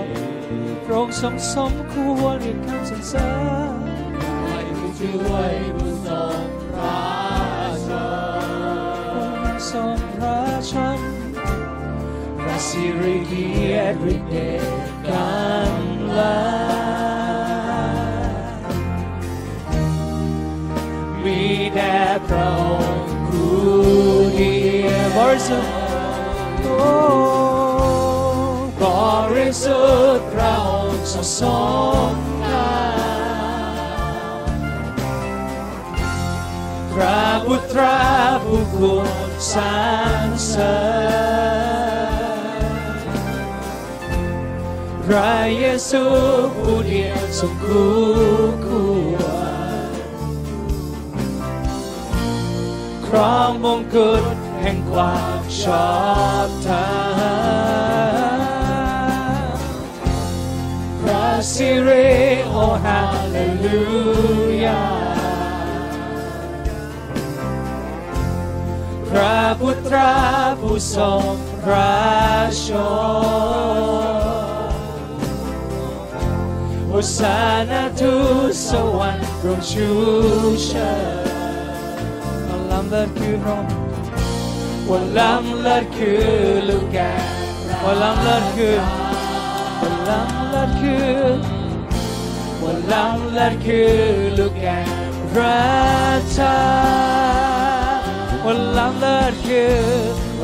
Speaker 1: พระองค์ทรงสมควรเรียกคำสรรเสริญให้ผู้ช่วยผู้ทรงพระชนทรงพระชนพระสิริเกียรติเดชกำลังมีแด่พระองค์ผู้เดียวบริสุทธิ์โอ้บริ สุทธิ์พระองค์ทรงสมงามพระบุตราผู้ควรสรรเสริญพระเยซูผู้เดียวทรงคู่ควรครองมงกุฎแห่งความชอบธรรม พระสิริโอฮาเลลูยาพระบุตราผู้ทรงพระชนโอสานาทูตสวรรค์โปรดชูเชิญวันล้ำเลิศคือพระองค์วันล้ำเลิศคือลูกแก่วันล้ำเลิศคือ วันล้ำเลิศคือว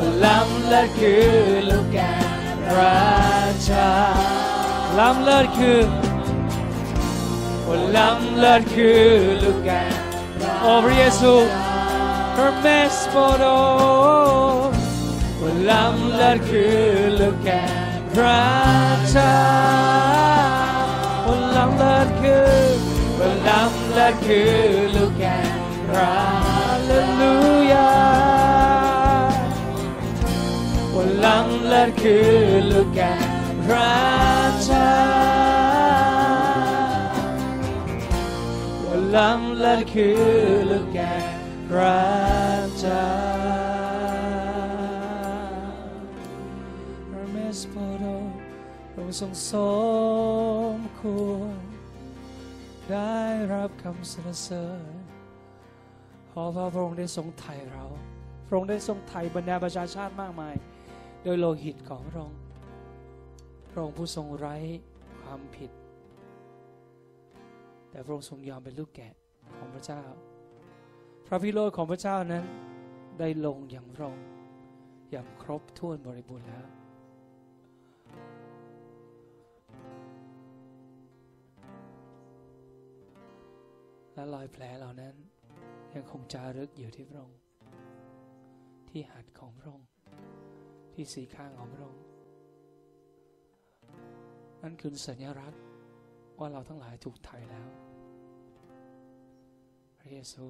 Speaker 1: ันล้ำเลิศคือลูกแก่ พระเจ้าวล้ำเลิศคือวันล้ำเลิศคือลูกแก่ราชาล้ำเลิศคือล้ำเลิศคือลูกแก่พระเยซู Hermes Photo ว่าล้ำเลิศคือลูกแก่ราวลำเลิศคือล้ำเลิศคือลูกแก่พราเลลูยาว่าล้ำเลิศคือลูกแก่ราชาว่าล้ำเลิศคือลูกแก่รา ทรงสมควร ได้รับคำสรรเสริญเพราะพระองค์ได้ทรงไถ่เรา พระองค์ได้ทรงไถ่บรรดาประชาชาติมากมาย โดยโลหิตของพระองค์ พระองค์ผู้ทรงไร้ความผิด แต่พระองค์ทรงยอมเป็นลูกแกะของพระเจ้า พระพิโรธของพระเจ้านั้นได้ลงอย่างพระองค์อย่างครบถ้วนบริบูรณ์แล้ว และรอยแผลเหล่านั้น ยังคงจารึกอยู่ที่พระองค์ที่หัดของพระองค์ที่สีข้างของพระองค์นั่นคือสัญลักษณ์ว่าเราทั้งหลายถูกไถ่แล้ว พระเยซู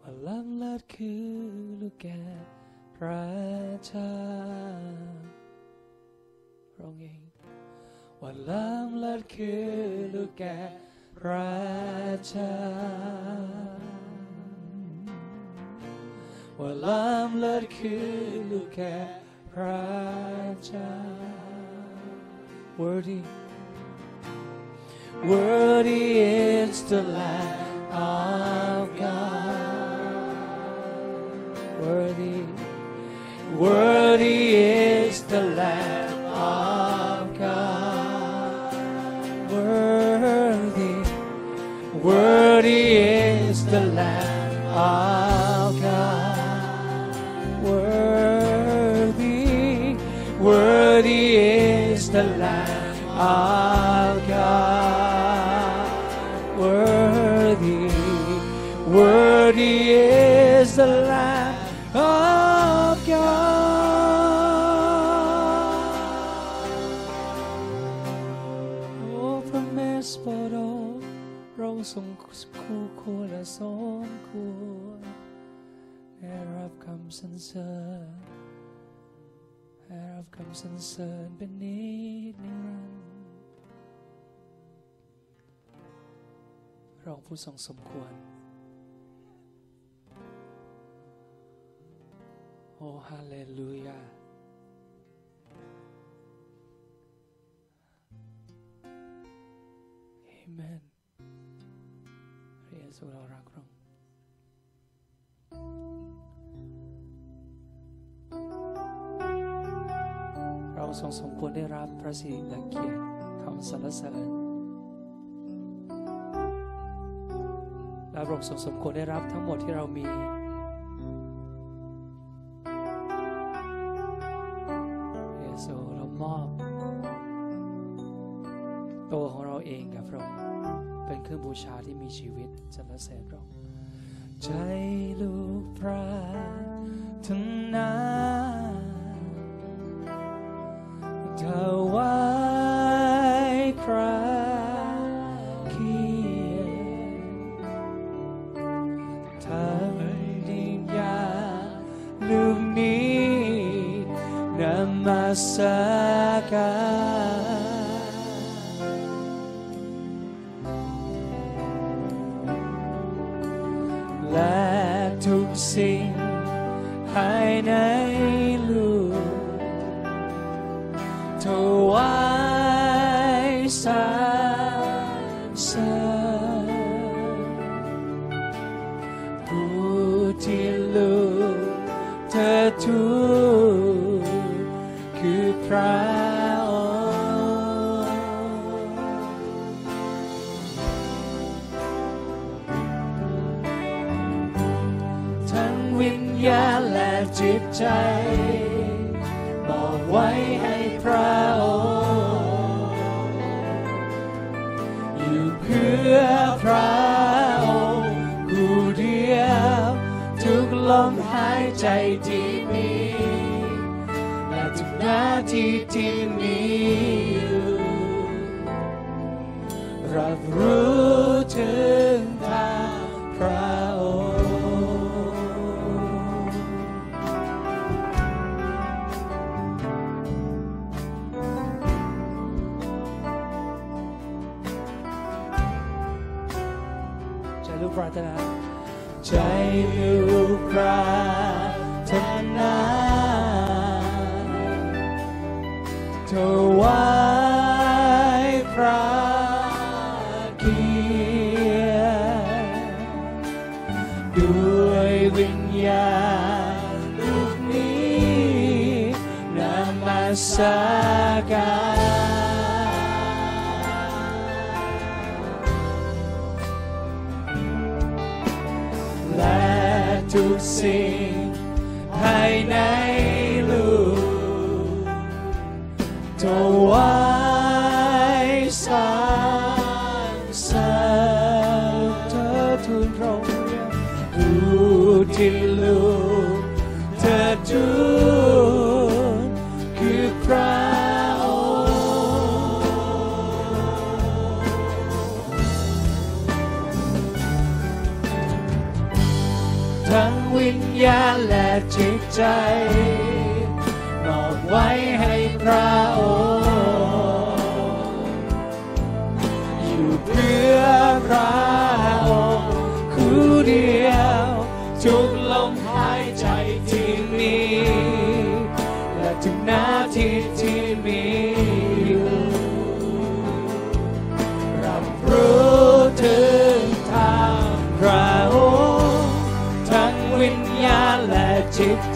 Speaker 1: ว่าล้ำเลิศคือลูกแก่พระเจ้าพระองค์เอง ว่าล้ำเลิศคือลูกแก่พระเจ้าว่าล้ำเลิศคือลูกแก่พระเจ้า worthy worthy is the Lamb of God worthy worthy is the Lamb worthy is the Lamb of God. Worthy worthy is the Lamb of God. Worthy worthy is the Lamb สมควรได้รับคำสรรเสริญได้รับคำสรรเสริญเป็นนิจนิรันดร์รองผู้ทรงสมควร โอ้ฮาเลลูยาเอเมน พระเรารักพระองค์เราทรงสมควรได้รับพระสิริและเกียรติคำสรรเสริญและเราทรงสมควรได้รับทั้งหมดที่เรามีเยซูเรามอบ ตัวของเราเองกับพระองค์ เครื่องบูชาที่มีชีวิตสรรเสริญพระองค์ใจลูกพระทั้งนาถวา จิตใจ บอกไว้ให้พระองค์อยู่เพื่อพระองค์กู้เดียวทุกลมหายใจที่มีและทุกนาทีที่มีอยู่รับรู้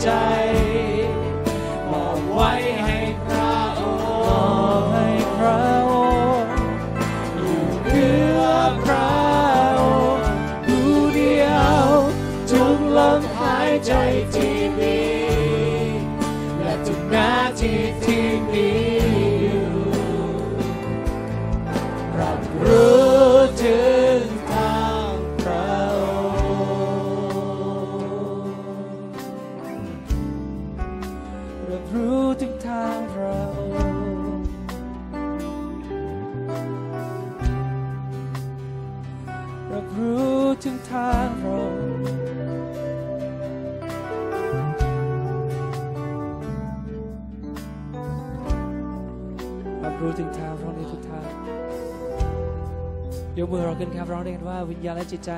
Speaker 1: ใจ และจิตใจ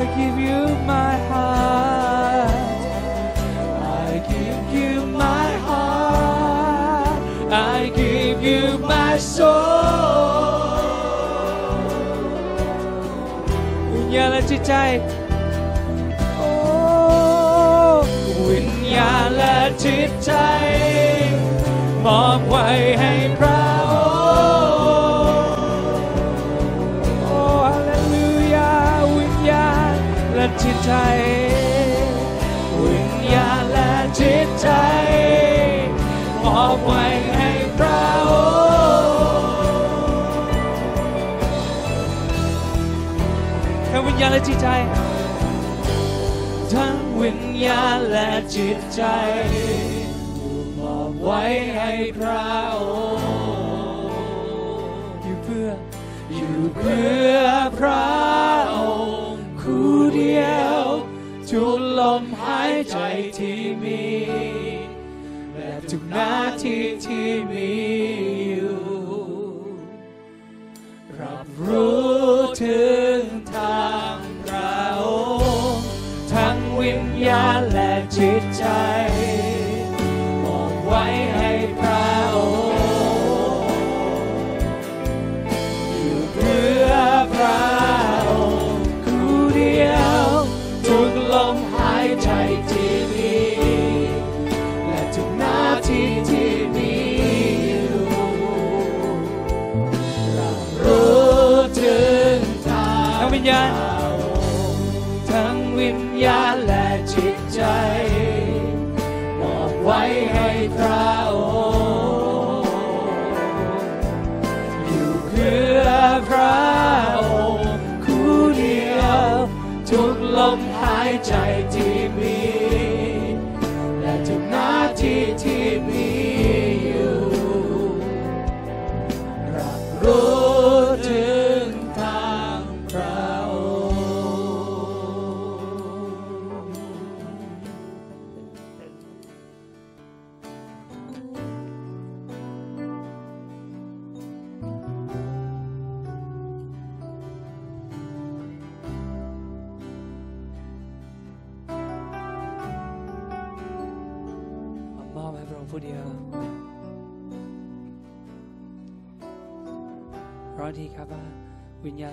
Speaker 4: I give you my heart.
Speaker 1: I give you my heart. I give you my soul.
Speaker 4: วิญญาณและจิตใจ
Speaker 1: จ ทั้งวิญญาณและจิตใจถูกมอบไว้ให้พระองค์อยู่เพื่อ อยู่เพื่อพระองค์คู่เดียวทุดลมหายใจที่มี และทุกนาทีที่ 在。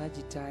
Speaker 1: agitar.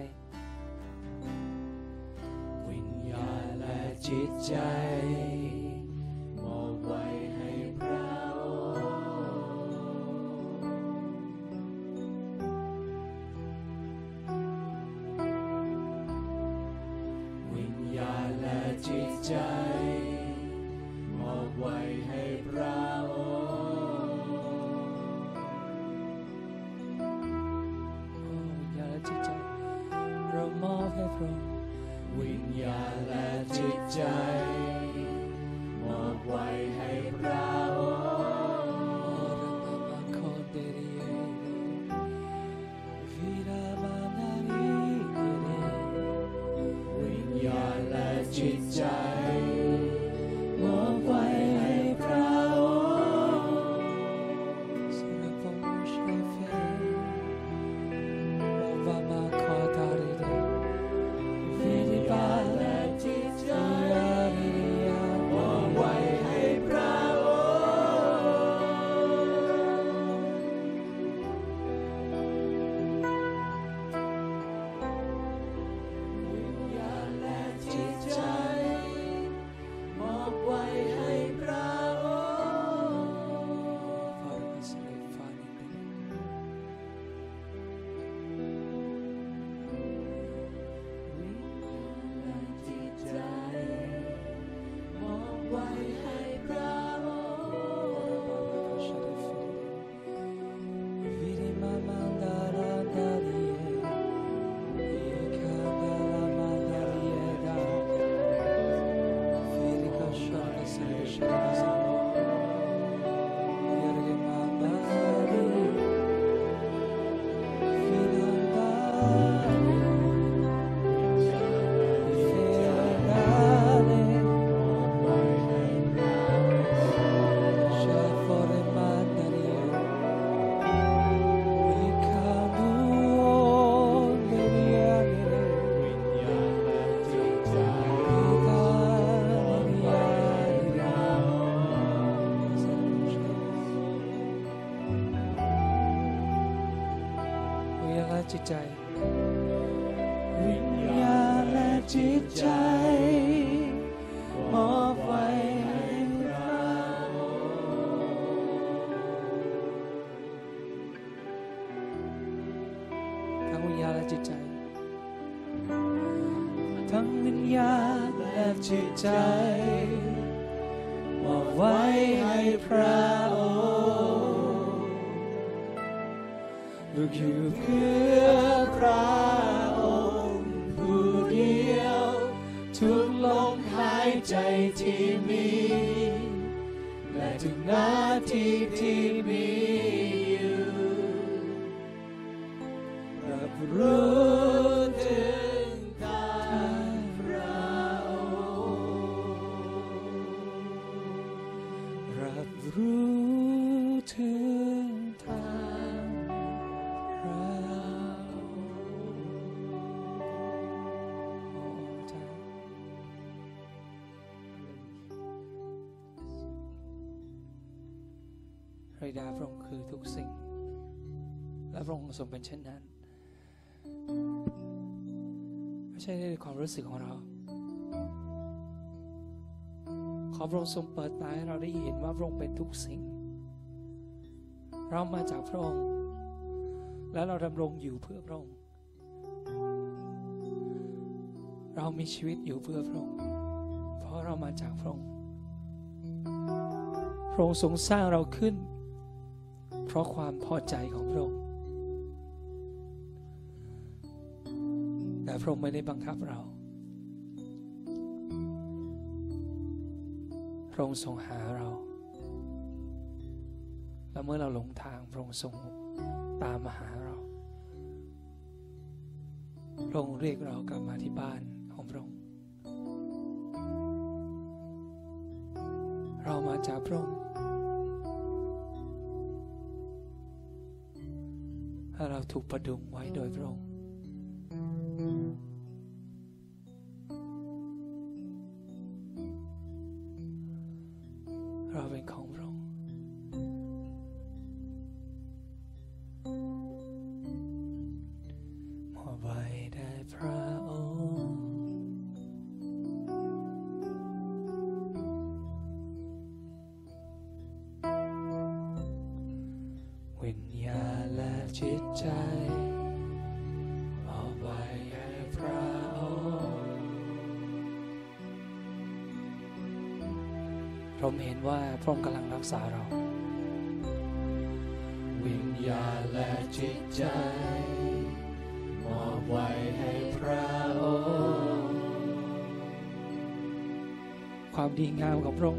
Speaker 1: ทรงเป็นเช่นนั้น ไม่ใช่ในความรู้สึกของเรา ขอพระองค์ทรงเปิดตาให้เราได้เห็นว่าพระองค์เป็นทุกสิ่ง เรามาจากพระองค์ และเราดำรงอยู่เพื่อพระองค์ เรามีชีวิตอยู่เพื่อพระองค์ เพราะเรามาจากพระองค์พระองค์ทรงสร้างเราขึ้น เพราะความพอใจของพระองค์ พระองค์ไม่ได้บังคับเรา พระองค์ทรงหาเรา และเมื่อเราหลงทางพระองค์ทรงตามมาหาเรา พระองค์เรียกเรากลับมาที่บ้านของพระองค์ เรามาจากพระองค์ถ้าเราถูกประดุงไว้โดยพระองค์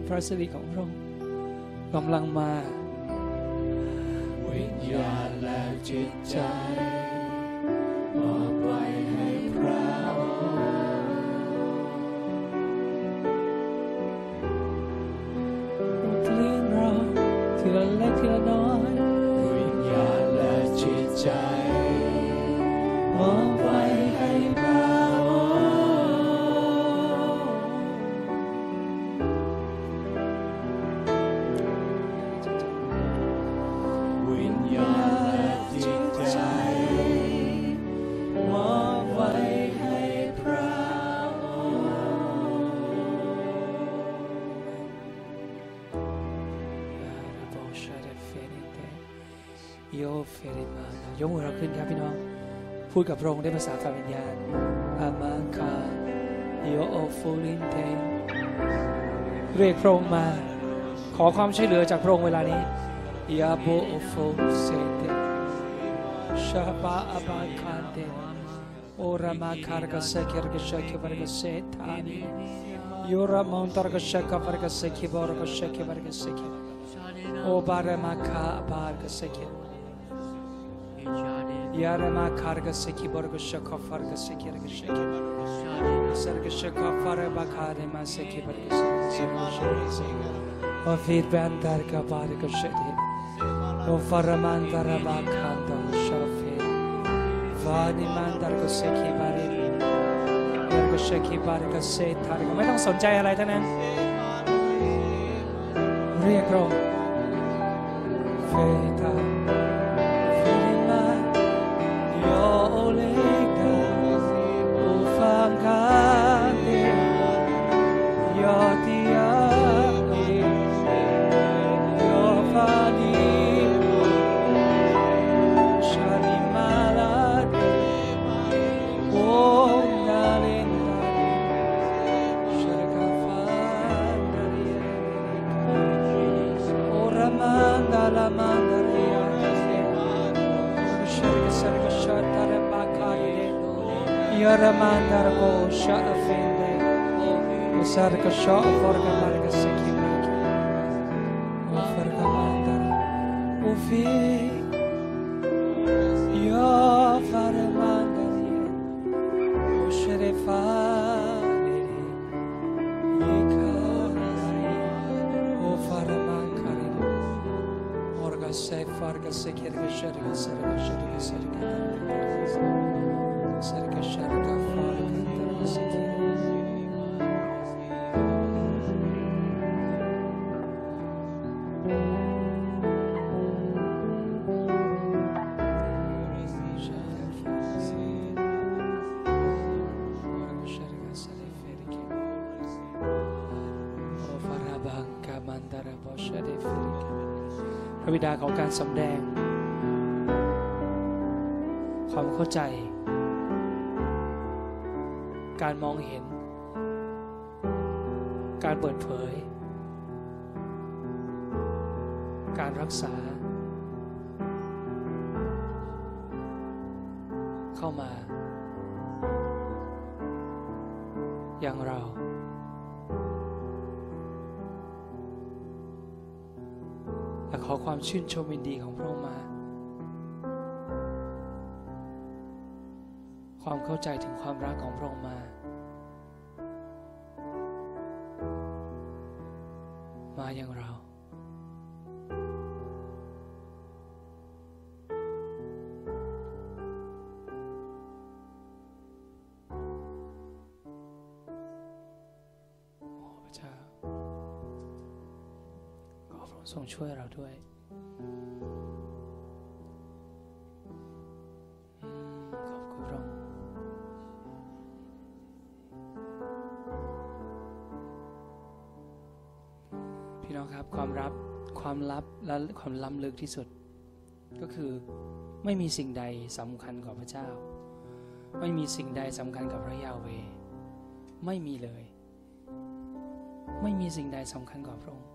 Speaker 1: พระสิริของพระองค์กำลังมา วิญญาณและจิตใจ เฟริมา ยกมือเราขึ้นครับพี่น้อง พูดกับพระองค์ด้วยภาษาฝ่ายวิญญาณอามาคาโยโอฟูลินเทเรียกพระองค์มา ขอความช่วยเหลือจากพระองค์เวลานี้ยาโบโอโฟเซเตชาบาอาบาคาเตโอรามาคาร์กาเซคิรกเชคิบาร์กเซทานียูรามอนตาร์กเชคบาร์กเซคิบาร์กเชคิบาร์กเซคิโอบารามาคาบาร์กเซคิ ยารามาคาร์กเซคิบาร์กเชคฟาร์กเซคิรกเชคิสร์กเชคฟาร์บาคาเรมาเซคิบาร์กเซคิ och vid vändar gabarga shedi och faramandar abakanda och shafe vani mandar go seki bari yar go sheki barga se targa ไม่ต้องสนใจอะไรทั้งนั้นเรียกร้องเฟตา Yaramandar ko siya afende. Masar ka siya o forga marga sikya. บิดาของการสำแดง ความเข้าใจ การมองเห็น การเปิดเผย การรักษา ชื่นชมยินดีของพระองค์มา ความเข้าใจถึงความรักของพระองค์มามา และความล้ำลึกที่สุด ก็คือไม่มีสิ่งใดสำคัญกว่าพระเจ้า ไม่มีสิ่งใดสำคัญกับพระยาเว ไม่มีเลย ไม่มีสิ่งใดสำคัญกว่าพระองค์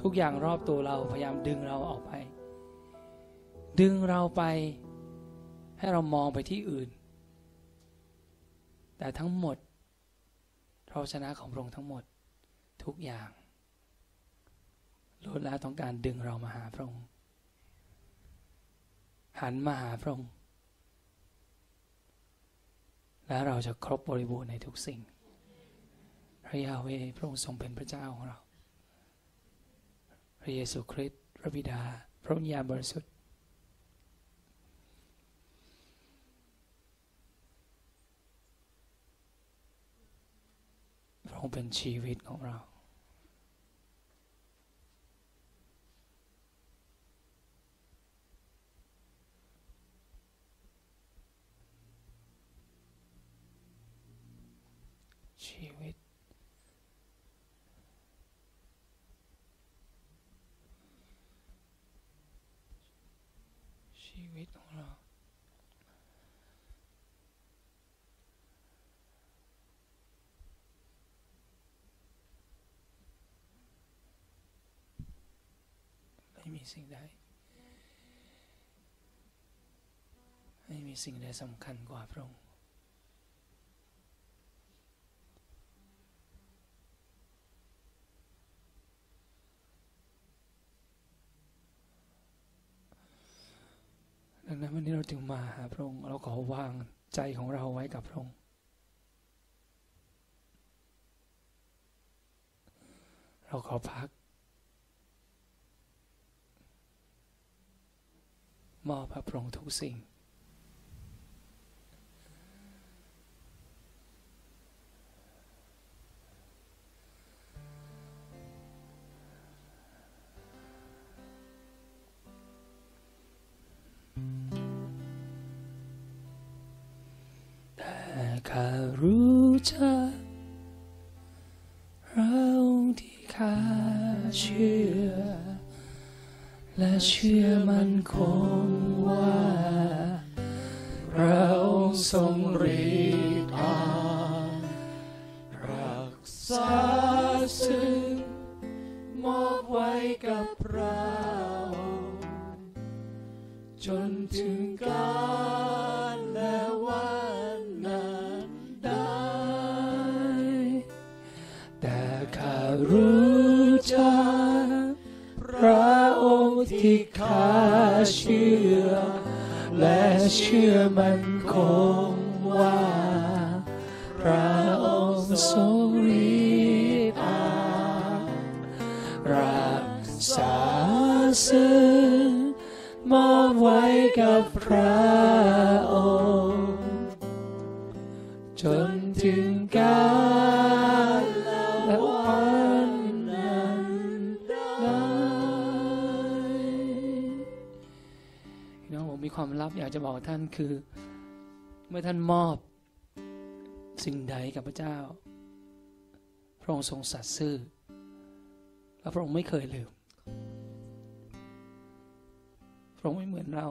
Speaker 1: ทุกอย่างรอบตัวเราพยายามดึงเราออกไป ดึงเราไปให้เรามองไปที่อื่น แต่ทั้งหมดเราชนะของพระองค์ทั้งหมด ทุกอย่างล้วนแล้วต้องการดึงเรามาหาพระองค์ หันมาหาพระองค์ และเราจะครบบริบูรณ์ในทุกสิ่ง พระยาเวพระองค์ทรงเป็นพระเจ้าของเรา พระเยซูคริสต์พระบิดา พระวิญญาณบริสุทธิ์พระองค์เป็นชีวิตของเรา ชีวิต ชีวิตของเรา ไม่มี สิ่งใดไม่มีสิ่งใดสำคัญกว่าพระองค์ดังนั้นวันนี้เราจึงมาหาพระองค์ เราขอวางใจของเราไว้กับพระองค์เราขอพัก มอบพระพรองทุกสิ่ง แต่ข้ารู้จักเรา และเชื่อมันคงว่าเราทรงฤทธิ์อารักษาซึ่งมอบไว้กับเราจนถึง
Speaker 3: การและวันนั้นได้ แต่ข้ารู้จัก ที่ข้าเชื่อ และเชื่อมันคงว่า พระองค์ทรงฤทธิ์อารักษาซึ่งมอบไว้กับพระ จะ
Speaker 1: บอกท่านคือ เมื่อท่านมอบสิ่งใดกับพระเจ้า พระองค์ทรงสัตย์ซื่อ และพระองค์ไม่เคยลืม พระองค์ไม่เหมือนเรา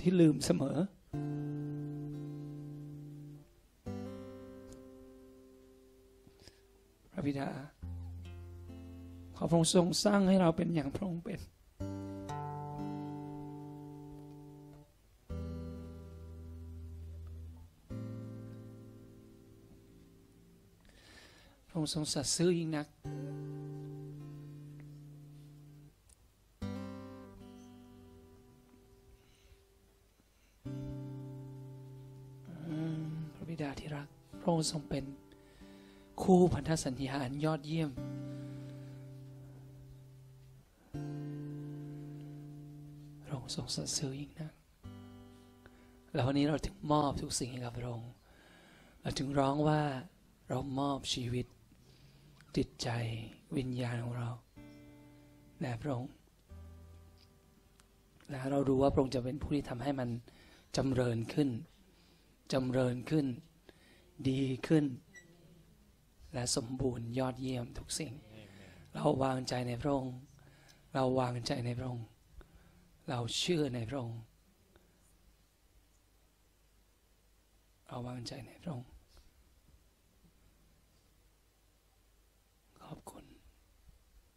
Speaker 1: ที่ลืมเสมอ พระบิดาขอพระองค์ทรงสร้างให้เราเป็นอย่างพระองค์เป็น ระองค์ทรงสัตย์ซื่อยิ่งนัก พระบิดาที่รัก พระองค์ทรงเป็นคู่พันธสัญญาอันยอดเยี่ยม พระองค์ทรงสัตย์ซื่อยิ่งนัก แล้ววันนี้เราถึงมอบทุกสิ่งให้กับพระองค์ เราถึงร้องว่าเรามอบชีวิต จิตใจวิญญาณของเราแด่พระองค์และเรารู้ว่าพระองค์จะเป็นผู้ที่ทำให้มันจำเริญขึ้นจำเริญขึ้น ดีขึ้น และสมบูรณ์ยอดเยี่ยมทุกสิ่ง เราวางใจในพระองค์ เราวางใจในพระองค์ เราเชื่อในพระองค์เราวางใจในพระองค์